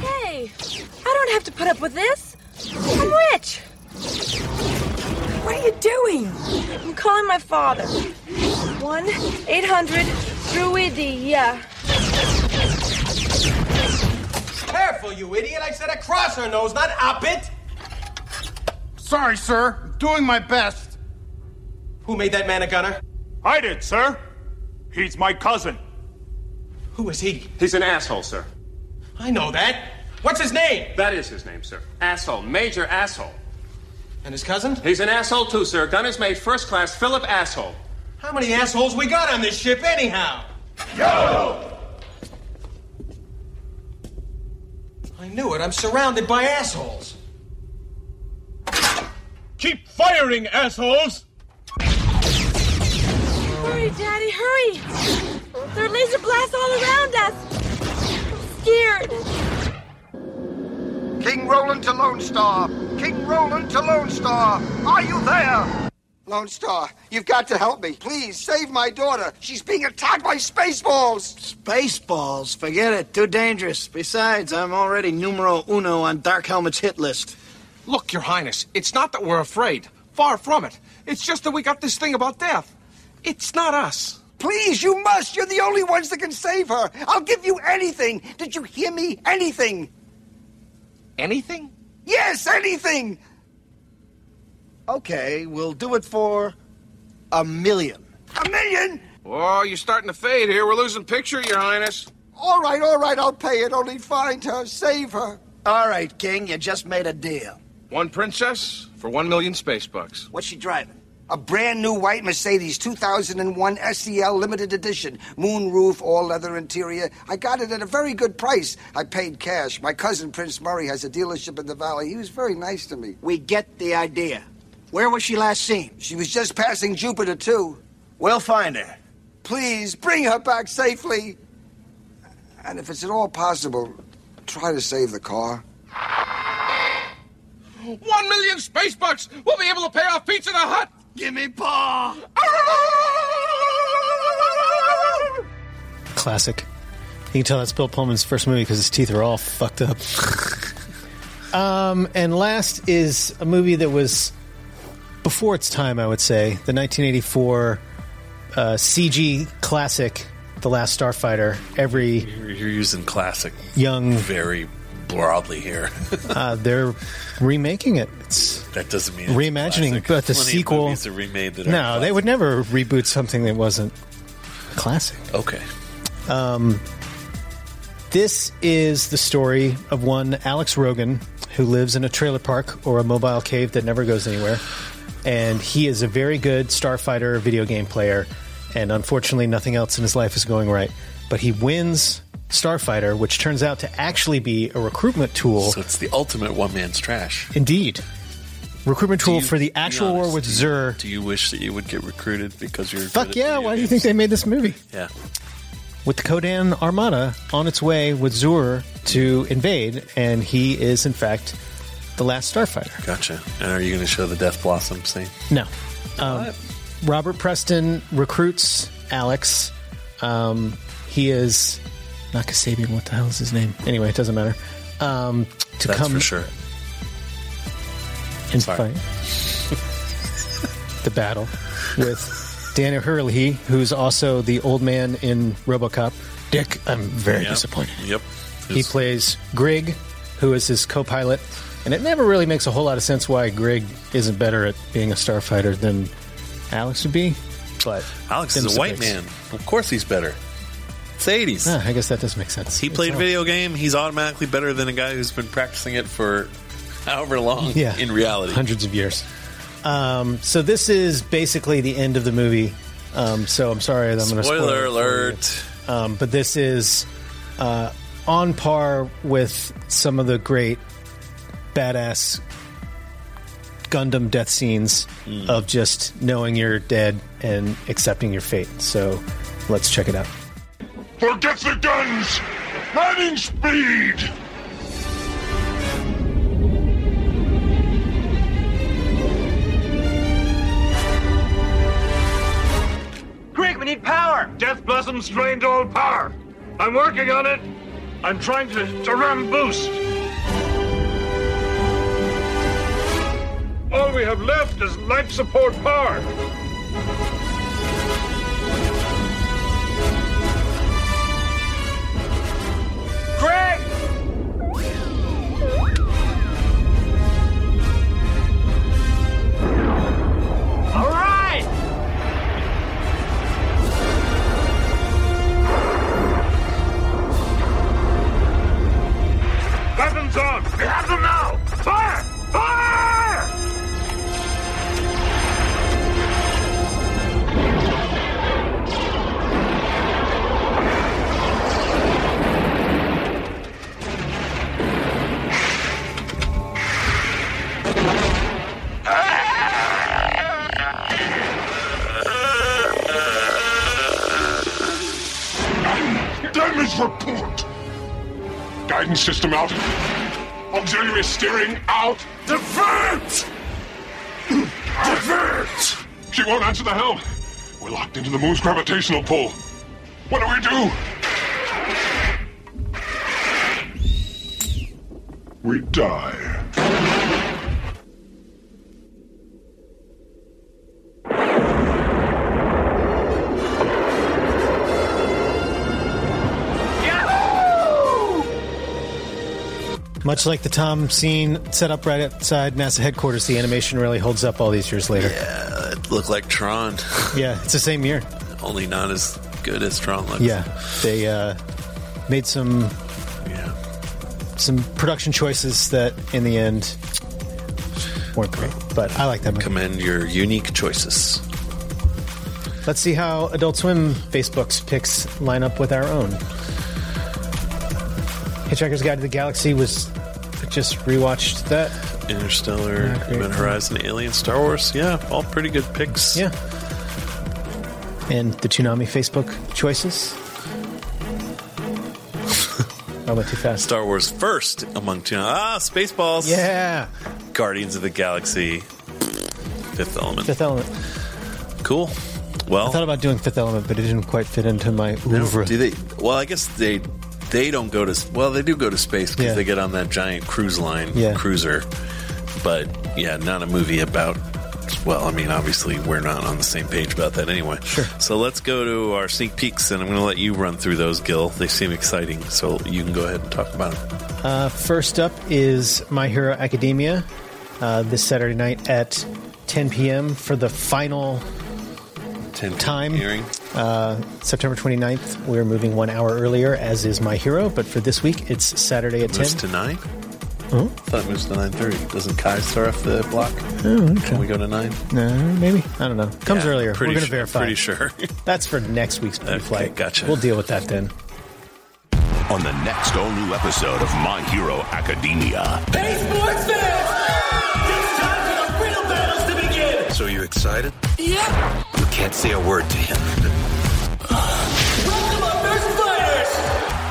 Hey, I don't have to put up with this. I'm rich. What are you doing? I'm calling my father. 1 800 Druidi, yeah. Careful, you idiot! I said across her nose, not up it! Sorry, sir. I'm doing my best. Who made that man a gunner? I did, sir. He's my cousin. Who is he? He's an asshole, sir. I know that. What's his name? That is his name, sir. Asshole. Major asshole. And his cousin? He's an asshole, too, sir. Gunner's mate, first class, Philip Asshole. How many assholes we got on this ship, anyhow? Yo! I knew it. I'm surrounded by assholes. Keep firing, assholes! Hurry, Daddy, hurry! There are laser blasts all around us. I'm scared. King Roland to Lone Star. King Roland to Lone Star. Are you there? Lone Star, you've got to help me. Please save my daughter. She's being attacked by spaceballs. Spaceballs? Forget it. Too dangerous. Besides, I'm already numero uno on Dark Helmet's hit list. Look, Your Highness, it's not that we're afraid. Far from it. It's just that we got this thing about death. It's not us. Please, you must. You're the only ones that can save her. I'll give you anything. Did you hear me? Anything. Anything? Yes, anything. Okay, we'll do it for a million. A million? Oh, you're starting to fade here. We're losing picture, Your Highness. All right, all right, I'll pay it. Only find her, save her. All right, King, you just made a deal. One princess for one million space bucks. What's she driving? A brand new white Mercedes 2001 SEL limited edition. Moon roof, all leather interior. I got it at a very good price. I paid cash. My cousin Prince Murray has a dealership in the valley. He was very nice to me. We get the idea. Where was she last seen? She was just passing Jupiter, too. We'll find her. Please bring her back safely. And if it's at all possible, try to save the car. One million space bucks! We'll be able to pay off Pizza the Hut! Give me paw! Classic. You can tell that's Bill Pullman's first movie because his teeth are all fucked up. (laughs) um, and last is a movie that was before its time, I would say. The 1984 uh, CG classic, The Last Starfighter. Every You're, you're using classic young, very broadly here. (laughs) uh, they're remaking it. It's that doesn't mean reimagining, but the Plenty of sequel. are remade that no, they would never reboot something that wasn't classic. Okay. Um, this is the story of one Alex Rogan who lives in a trailer park or a mobile cave that never goes anywhere. And he is a very good Starfighter video game player. And unfortunately, nothing else in his life is going right. But he wins Starfighter, which turns out to actually be a recruitment tool. So it's the ultimate one man's trash. Indeed. Recruitment tool you- for the actual honest, war with Xur. Do you wish that you would get recruited because you're Fuck yeah, why do you think they made this movie? Yeah. with the Kodan Armada on its way with Xur to invade, and he is in fact the last starfighter. Gotcha. And are you going to show the Death Blossom scene? No, um, Robert Preston recruits Alex. Um, he is not Kasabian. What the hell is his name? Anyway, it doesn't matter. Um, to That's come for sure. and Sorry. fight (laughs) the battle with Dan O'Herlihy, who's also the old man in RoboCop. Dick, I'm very Yeah. disappointed. Yep. He plays Grig, who is his co-pilot, and it never really makes a whole lot of sense why Grig isn't better at being a starfighter than Alex would be. But Alex is a white man. Of course he's better. It's the 80s. Ah, I guess that does make sense. he played all- video game. He's automatically better than a guy who's been practicing it for (laughs) however long Yeah, in reality. hundreds of years. Um, so this is basically the end of the movie. Um, so I'm sorry I'm going to spoil Spoiler alert. Um, but this is uh, on par with some of the great badass Gundam death scenes Hmm. of just knowing you're dead and accepting your fate. So let's check it out. Forget the guns! Lightning speed! Grig, we need power! Death Blossom drained all power. I'm working on it. I'm trying to, to ram boost. We have left is life support power. Steering out. Divert! Divert! She won't answer the helm. We're locked into the moon's gravitational pull. What do we do? We die. Much like the Tom scene set up right outside NASA headquarters, the animation really holds up all these years later. Yeah, it looked like Tron. (laughs) Yeah, it's the same year. Only not as good as Tron looks. Yeah, they uh, made some yeah. some production choices that, in the end, weren't great. But I like that movie. Commend your unique choices. Let's see how Adult Swim Facebook's picks line up with our own. Hitchhiker's Guide to the Galaxy was just rewatched that. Interstellar. Event Horizon, Alien, Star Wars. Yeah, all pretty good picks. Yeah. And the Toonami Facebook choices. (laughs) I went too fast. Star Wars first among two. Ah, Spaceballs. Yeah. Guardians of the Galaxy. Fifth Element. Fifth Element. Cool. Well, I thought about doing Fifth Element, but it didn't quite fit into my oeuvre. do they? Well, I guess they they don't go to. Well, they do go to space because Yeah. they get on that giant cruise line Yeah. cruiser. But yeah, not a movie about. Well, I mean, obviously, we're not on the same page about that anyway. Sure. So let's go to our sneak peeks, and I'm going to let you run through those, Gill. They seem exciting, so you can go ahead and talk about them. Uh, first up is My Hero Academia uh, this Saturday night at 10 p.m. for the final time. hearing. Uh, September 29th, we're moving one hour earlier, as is My Hero, but for this week, it's Saturday at 10. Moves to nine. Oh. I thought it moves to nine thirty. Doesn't Kai start off the block? Oh, okay. Can we go to nine? No, maybe. I don't know. Comes Yeah, earlier. We're going to sure- verify. pretty sure. (laughs) That's for next week's pre-flight. gotcha. We'll deal with that then. On the next all new episode of My Hero Academia. Hey, sports fans! So you excited? Yep! You can't say a word to him. Welcome, our first fighters!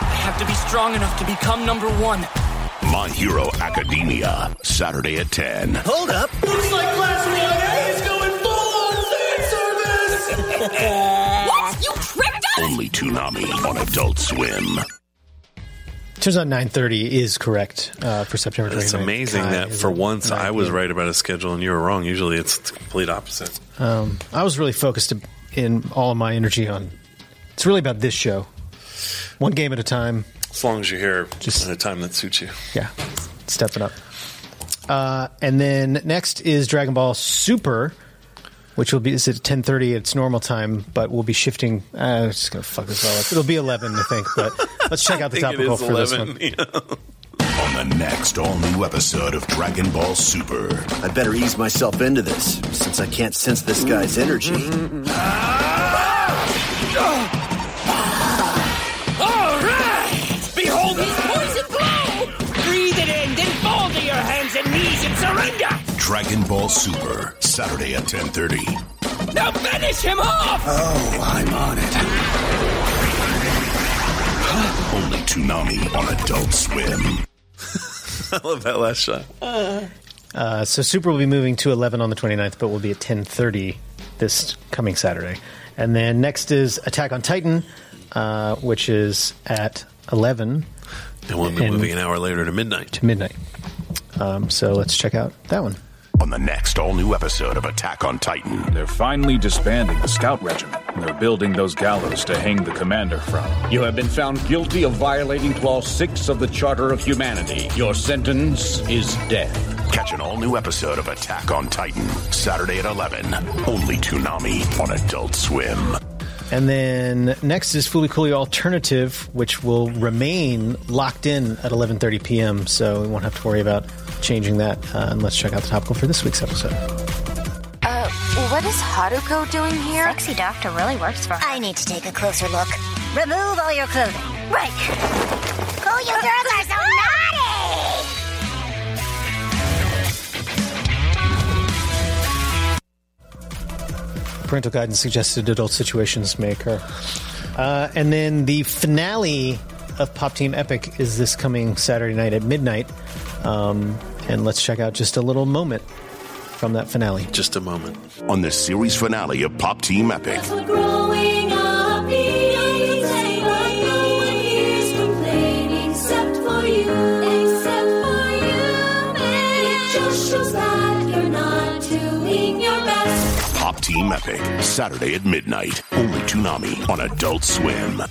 I have to be strong enough to become number one. My Hero Academia. Saturday at 10. Hold up! Looks like Class 1A is going full on fan service! (laughs) (laughs) what? You tricked us? Only Toonami on Adult Swim. Turns out 9.30 is correct uh, for September 29th. It's amazing Kai that for once I was right about a schedule and you were wrong. Usually it's the complete opposite. Um, I was really focused in all of my energy on. It's really about this show, one game at a time. As long as you're here just at a time that suits you. Yeah, stepping up. Uh, and then next is Dragon Ball Super, which will be is at ten thirty its normal time, but we'll be shifting. Uh, I'm just gonna fuck this all up. It'll be eleven, I think. But (laughs) let's check out the I think it topical is for this 11, one. On the next all new episode of Dragon Ball Super. I better ease myself into this, since I can't sense this guy's energy. (laughs) All right! Behold his poison glow! Breathe it in, then fall to your hands and knees and surrender! Dragon Ball Super, Saturday at 10:30. Now finish him off! Oh, I'm on it. Only Toonami on Adult Swim. (laughs) I love that last shot. Uh, so Super will be moving to 11 on the 29th, but we'll be at 10:30 this coming Saturday. And then next is Attack on Titan, uh, which is at 11 And we'll be moving an hour later to midnight. to midnight. Um, so let's check out that one. On the next all new episode of Attack on Titan. They're finally disbanding the scout regiment. They're building those gallows to hang the commander from. You have been found guilty of violating Clause 6 of the Charter of Humanity. Your sentence is death. Catch an all new episode of Attack on Titan, Saturday at 11. Only Toonami on Adult Swim. And then next is Fooly Cooly Alternative, which will remain locked in at 11:30 p.m. So we won't have to worry about changing that. Uh, and let's check out the topical for this week's episode. Uh, what is Haruko doing here? Sexy doctor really works for her. I need to take a closer look. Remove all your clothing. Right. Oh, you girls are so naughty! Parental guidance suggested adult situations may occur. Uh, and then the finale of Pop Team Epic is this coming Saturday night at midnight. Um, and let's check out just a little moment from that finale. Just a moment. On the series finale of Pop Team Epic. Growing up, you say like no one here's complaining except for you, except for you, man. It just shows that you're not doing your best. Pop Team Epic, Saturday at midnight. Only Toonami on Adult Swim.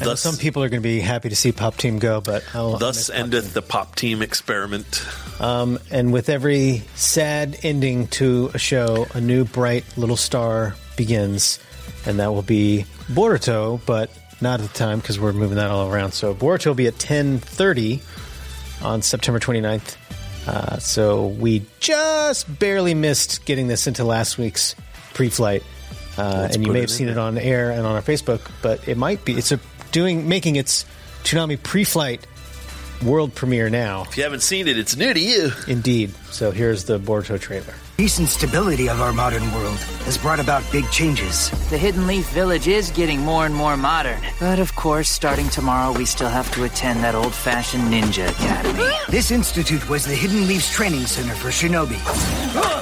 Know some people are going to be happy to see Pop Team go, but I'll, Thus endeth the Pop Team experiment. Um, and with every sad ending to a show, a new bright little star begins, and that will be Boruto, but not at the time because we're moving that all around. So Boruto will be at 10:30 on September 29th. Uh, so we just barely missed getting this into last week's pre-flight, uh, and you may have seen it on air and on our Facebook. But it might be it's a doing making its Toonami pre-flight world premiere now. If you haven't seen it, it's new to you. Indeed. So here's the Boruto trailer. Peace and stability of our modern world has brought about big changes. The Hidden Leaf Village is getting more and more modern. But of course, starting tomorrow, we still have to attend that old fashioned ninja academy. This institute was the Hidden Leaf's training center for shinobi.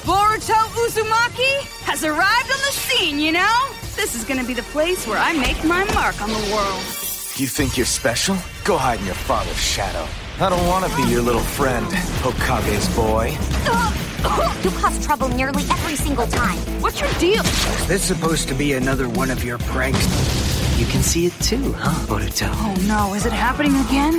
Boruto Uzumaki has arrived on the scene, you know? This is gonna be the place where I make my mark on the world. You think you're special? Go hide in your father's shadow. I don't want to be your little friend, Hokage's boy. (gasps) You cause trouble nearly every single time. What's your deal? Is this supposed to be another one of your pranks? You can see it too, huh, Boruto? Oh no, is it happening again?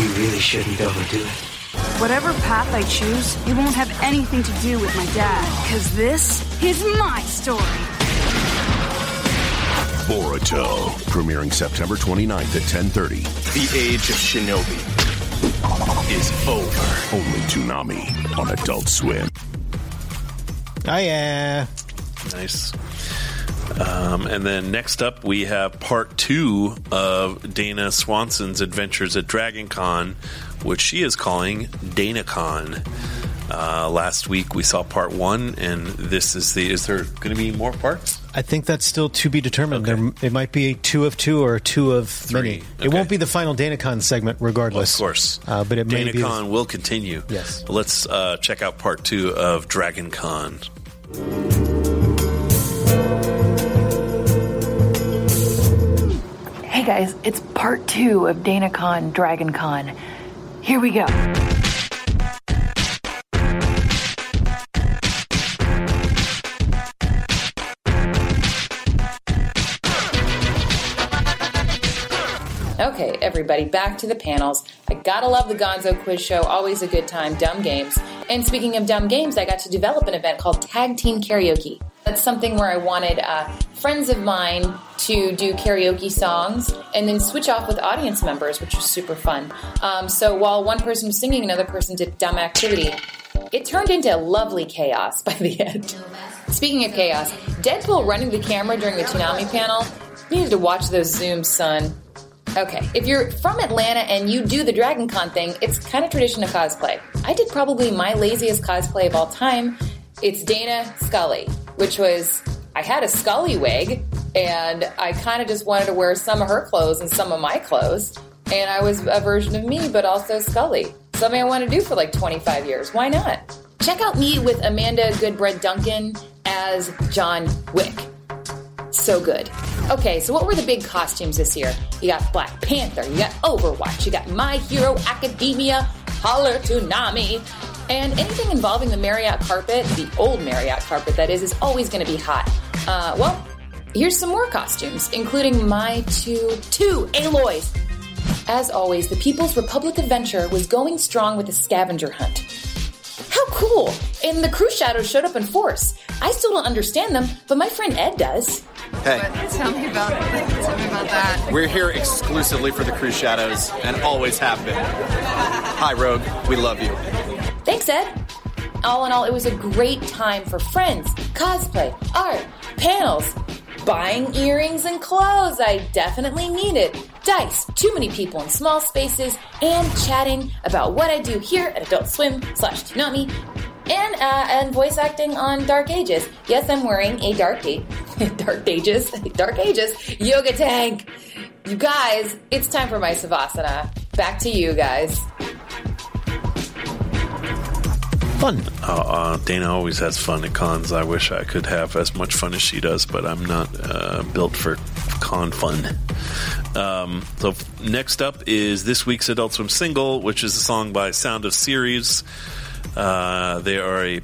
You really shouldn't overdo it. Whatever path I choose, it won't have anything to do with my dad. Cause this is my story. Boruto, premiering September 29th at 10:30. The age of shinobi is over. Only Toonami on Adult Swim. Oh yeah. Nice. Um, and then next up, we have part two of Dana Swanson's adventures at Dragon Con, which she is calling DanaCon. Uh, last week we saw part one, and this is the. Is there going to be more parts? I think that's still to be determined. There, it might be a two of two or a two of many. It won't be the final DanaCon segment, regardless. Of course. uh, but it may be. DanaCon will continue. Yes. But let's uh, check out part two of Dragon Con. Hey guys, it's part two of DanaCon Dragon Con. Here we go. Okay, everybody, back to the panels. I gotta love the Gonzo Quiz Show. Always a good time. Dumb games. And speaking of dumb games, I got to develop an event called Tag Team Karaoke. That's something where I wanted uh, friends of mine to do karaoke songs and then switch off with audience members, which was super fun. Um, so while one person was singing, another person did dumb activity. It turned into lovely chaos (laughs) by the end. Speaking of chaos, Deadpool running the camera during the Toonami panel. You needed to watch those zooms, son. Okay, if you're from Atlanta and you do the Dragon Con thing, it's kind of tradition of cosplay. I did probably my laziest cosplay of all time. It's Dana Scully, which was I had a Scully wig, and I kind of just wanted to wear some of her clothes and some of my clothes, and I was a version of me, but also Scully. Something I want to do for like 25 years. Why not? Check out me with Amanda Goodbread Duncan as John Wick so good. Okay, so what were the big costumes this year? You got Black Panther, you got Overwatch, you got My Hero Academia, Holler Tsunami, and anything involving the Marriott carpet, the old Marriott carpet that is, is always going to be hot. Uh, well, here's some more costumes, including my two, two Aloys. As always, the People's Republic Adventure was going strong with the scavenger hunt. How cool! And the crew shadows showed up in force. I still don't understand them, but my friend Ed does. Hey, Tell me about Tell me about that. we're here exclusively for the Cruise Shadows and always have been. Hi, Rogue. We love you. Thanks, Ed. All in all, it was a great time for friends, cosplay, art, panels, buying earrings and clothes I definitely needed, dice, too many people in small spaces, and chatting about what I do here at Adult Swim slash Toonami, and uh, and voice acting on Dark Ages. Yes, I'm wearing a Dark Age, (laughs) Dark Ages, (laughs) Dark Ages yoga tank. You guys, it's time for my savasana. Back to you guys. Fun. Uh, uh, Dana always has fun at cons. I wish I could have as much fun as she does, but I'm not uh, built for con fun. Um, so f- next up is this week's Adult Swim single, which is a song by Sound of Ceres. Uh, they are a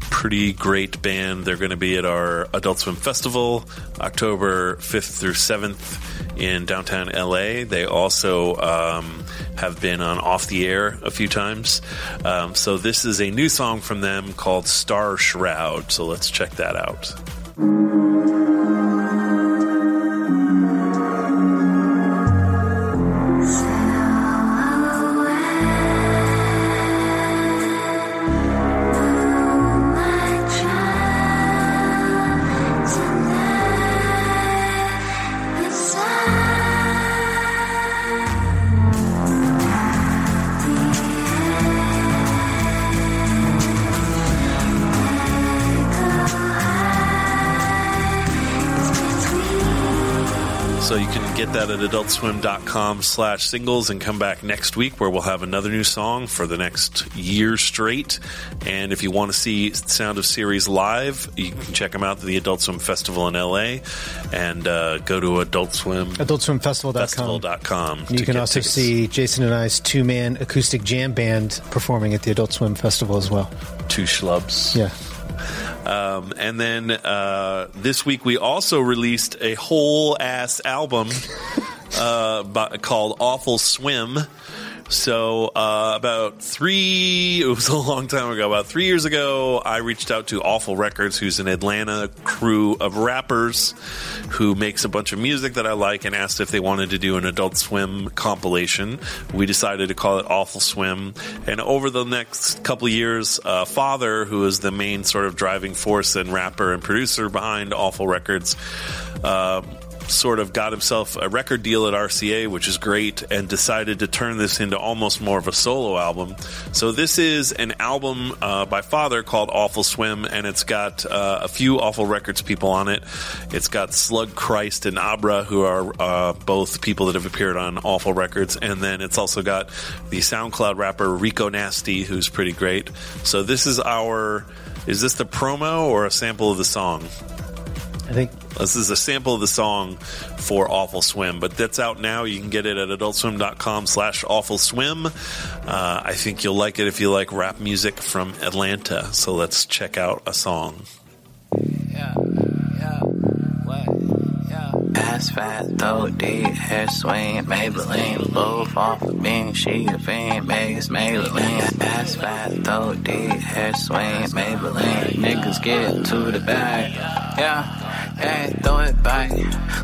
pretty great band. They're going to be at our Adult Swim Festival October 5th through 7th in downtown LA. They also um, have been on Off the Air a few times. Um, so this is a new song from them called Star Shroud. So let's check that out. Get that at adultswim.com slash singles and come back next week where we'll have another new song for the next year straight. And if you want to see Sound of Ceres live, you can check them out at the Adult Swim Festival in LA and uh, go to Adult Swim AdultSwimFestival.com. Festival.com. You can also tickets. see Jason and I's two man acoustic jam band performing at the Adult Swim Festival as well. Two schlubs. Yeah. Um, and then uh, this week we also released a whole ass album (laughs) uh, by, called Awful Swim. So uh, about three, (laughs) it was a long time ago. About three years ago, I reached out to Awful Records, who's an Atlanta crew of rappers who makes a bunch of music that I like, and asked if they wanted to do an Adult Swim compilation. We decided to call it Awful Swim. And over the next couple years, uh, Father, who is the main sort of driving force and rapper and producer behind Awful Records, uh, sort of got himself a record deal at RCA, which is great, and decided to turn this into almost more of a solo album. So this is an album uh, by Father called Awful Swim, and it's got uh, a few Awful Records people on it. It's got Slug Christ and Abra, who are uh, both people that have appeared on Awful Records, and then it's also got the SoundCloud rapper Rico Nasty, who's pretty great. So this is our. Is this the promo or a sample of the song? I think this is a sample of the song for Awful Swim, but that's out now. You can get it at adultswim.com slash awful swim. Uh, I think you'll like it if you like rap music from Atlanta. So let's check out a song. Yeah, yeah, what? Yeah. Ass fat, throat deep, hair swing, Maybelline, loaf off of me, she a fiend, Vegas, Maybelline. Ass fat, throat deep, hair swing, Maybelline. Niggas get to the bag, yeah. Hey, throw it back.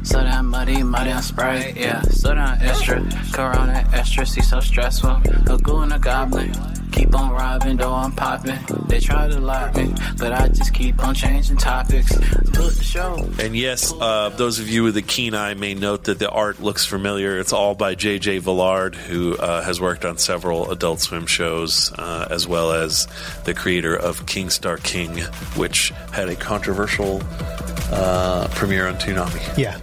So that muddy, muddy on Sprite, yeah. So down extra, Corona extra, see so stressful. A ghoul and a goblin. Keep on robbing, though I'm popping. They try to lock me, but I just keep on changing topics. Put the show. And yes, uh, those of you with a keen eye may note that the art looks familiar. It's all by J.J. Villard, who uh, has worked on several Adult Swim shows, uh, as well as the creator of King Star King, which had a controversial uh, premiere on Toonami. Yeah.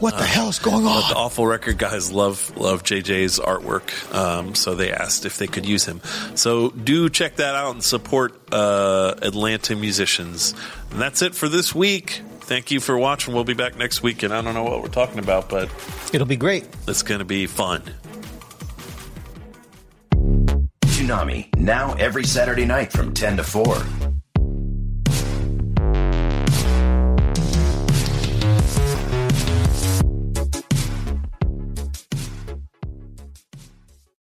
What the hell is going on? The Awful Record guys love love JJ's artwork, um, so they asked if they could use him. So do check that out and support uh, Atlanta musicians. And that's it for this week. Thank you for watching. We'll be back next week, and I don't know what we're talking about, but it'll be great. It's going to be fun. Toonami, now every Saturday night from 10 to 4.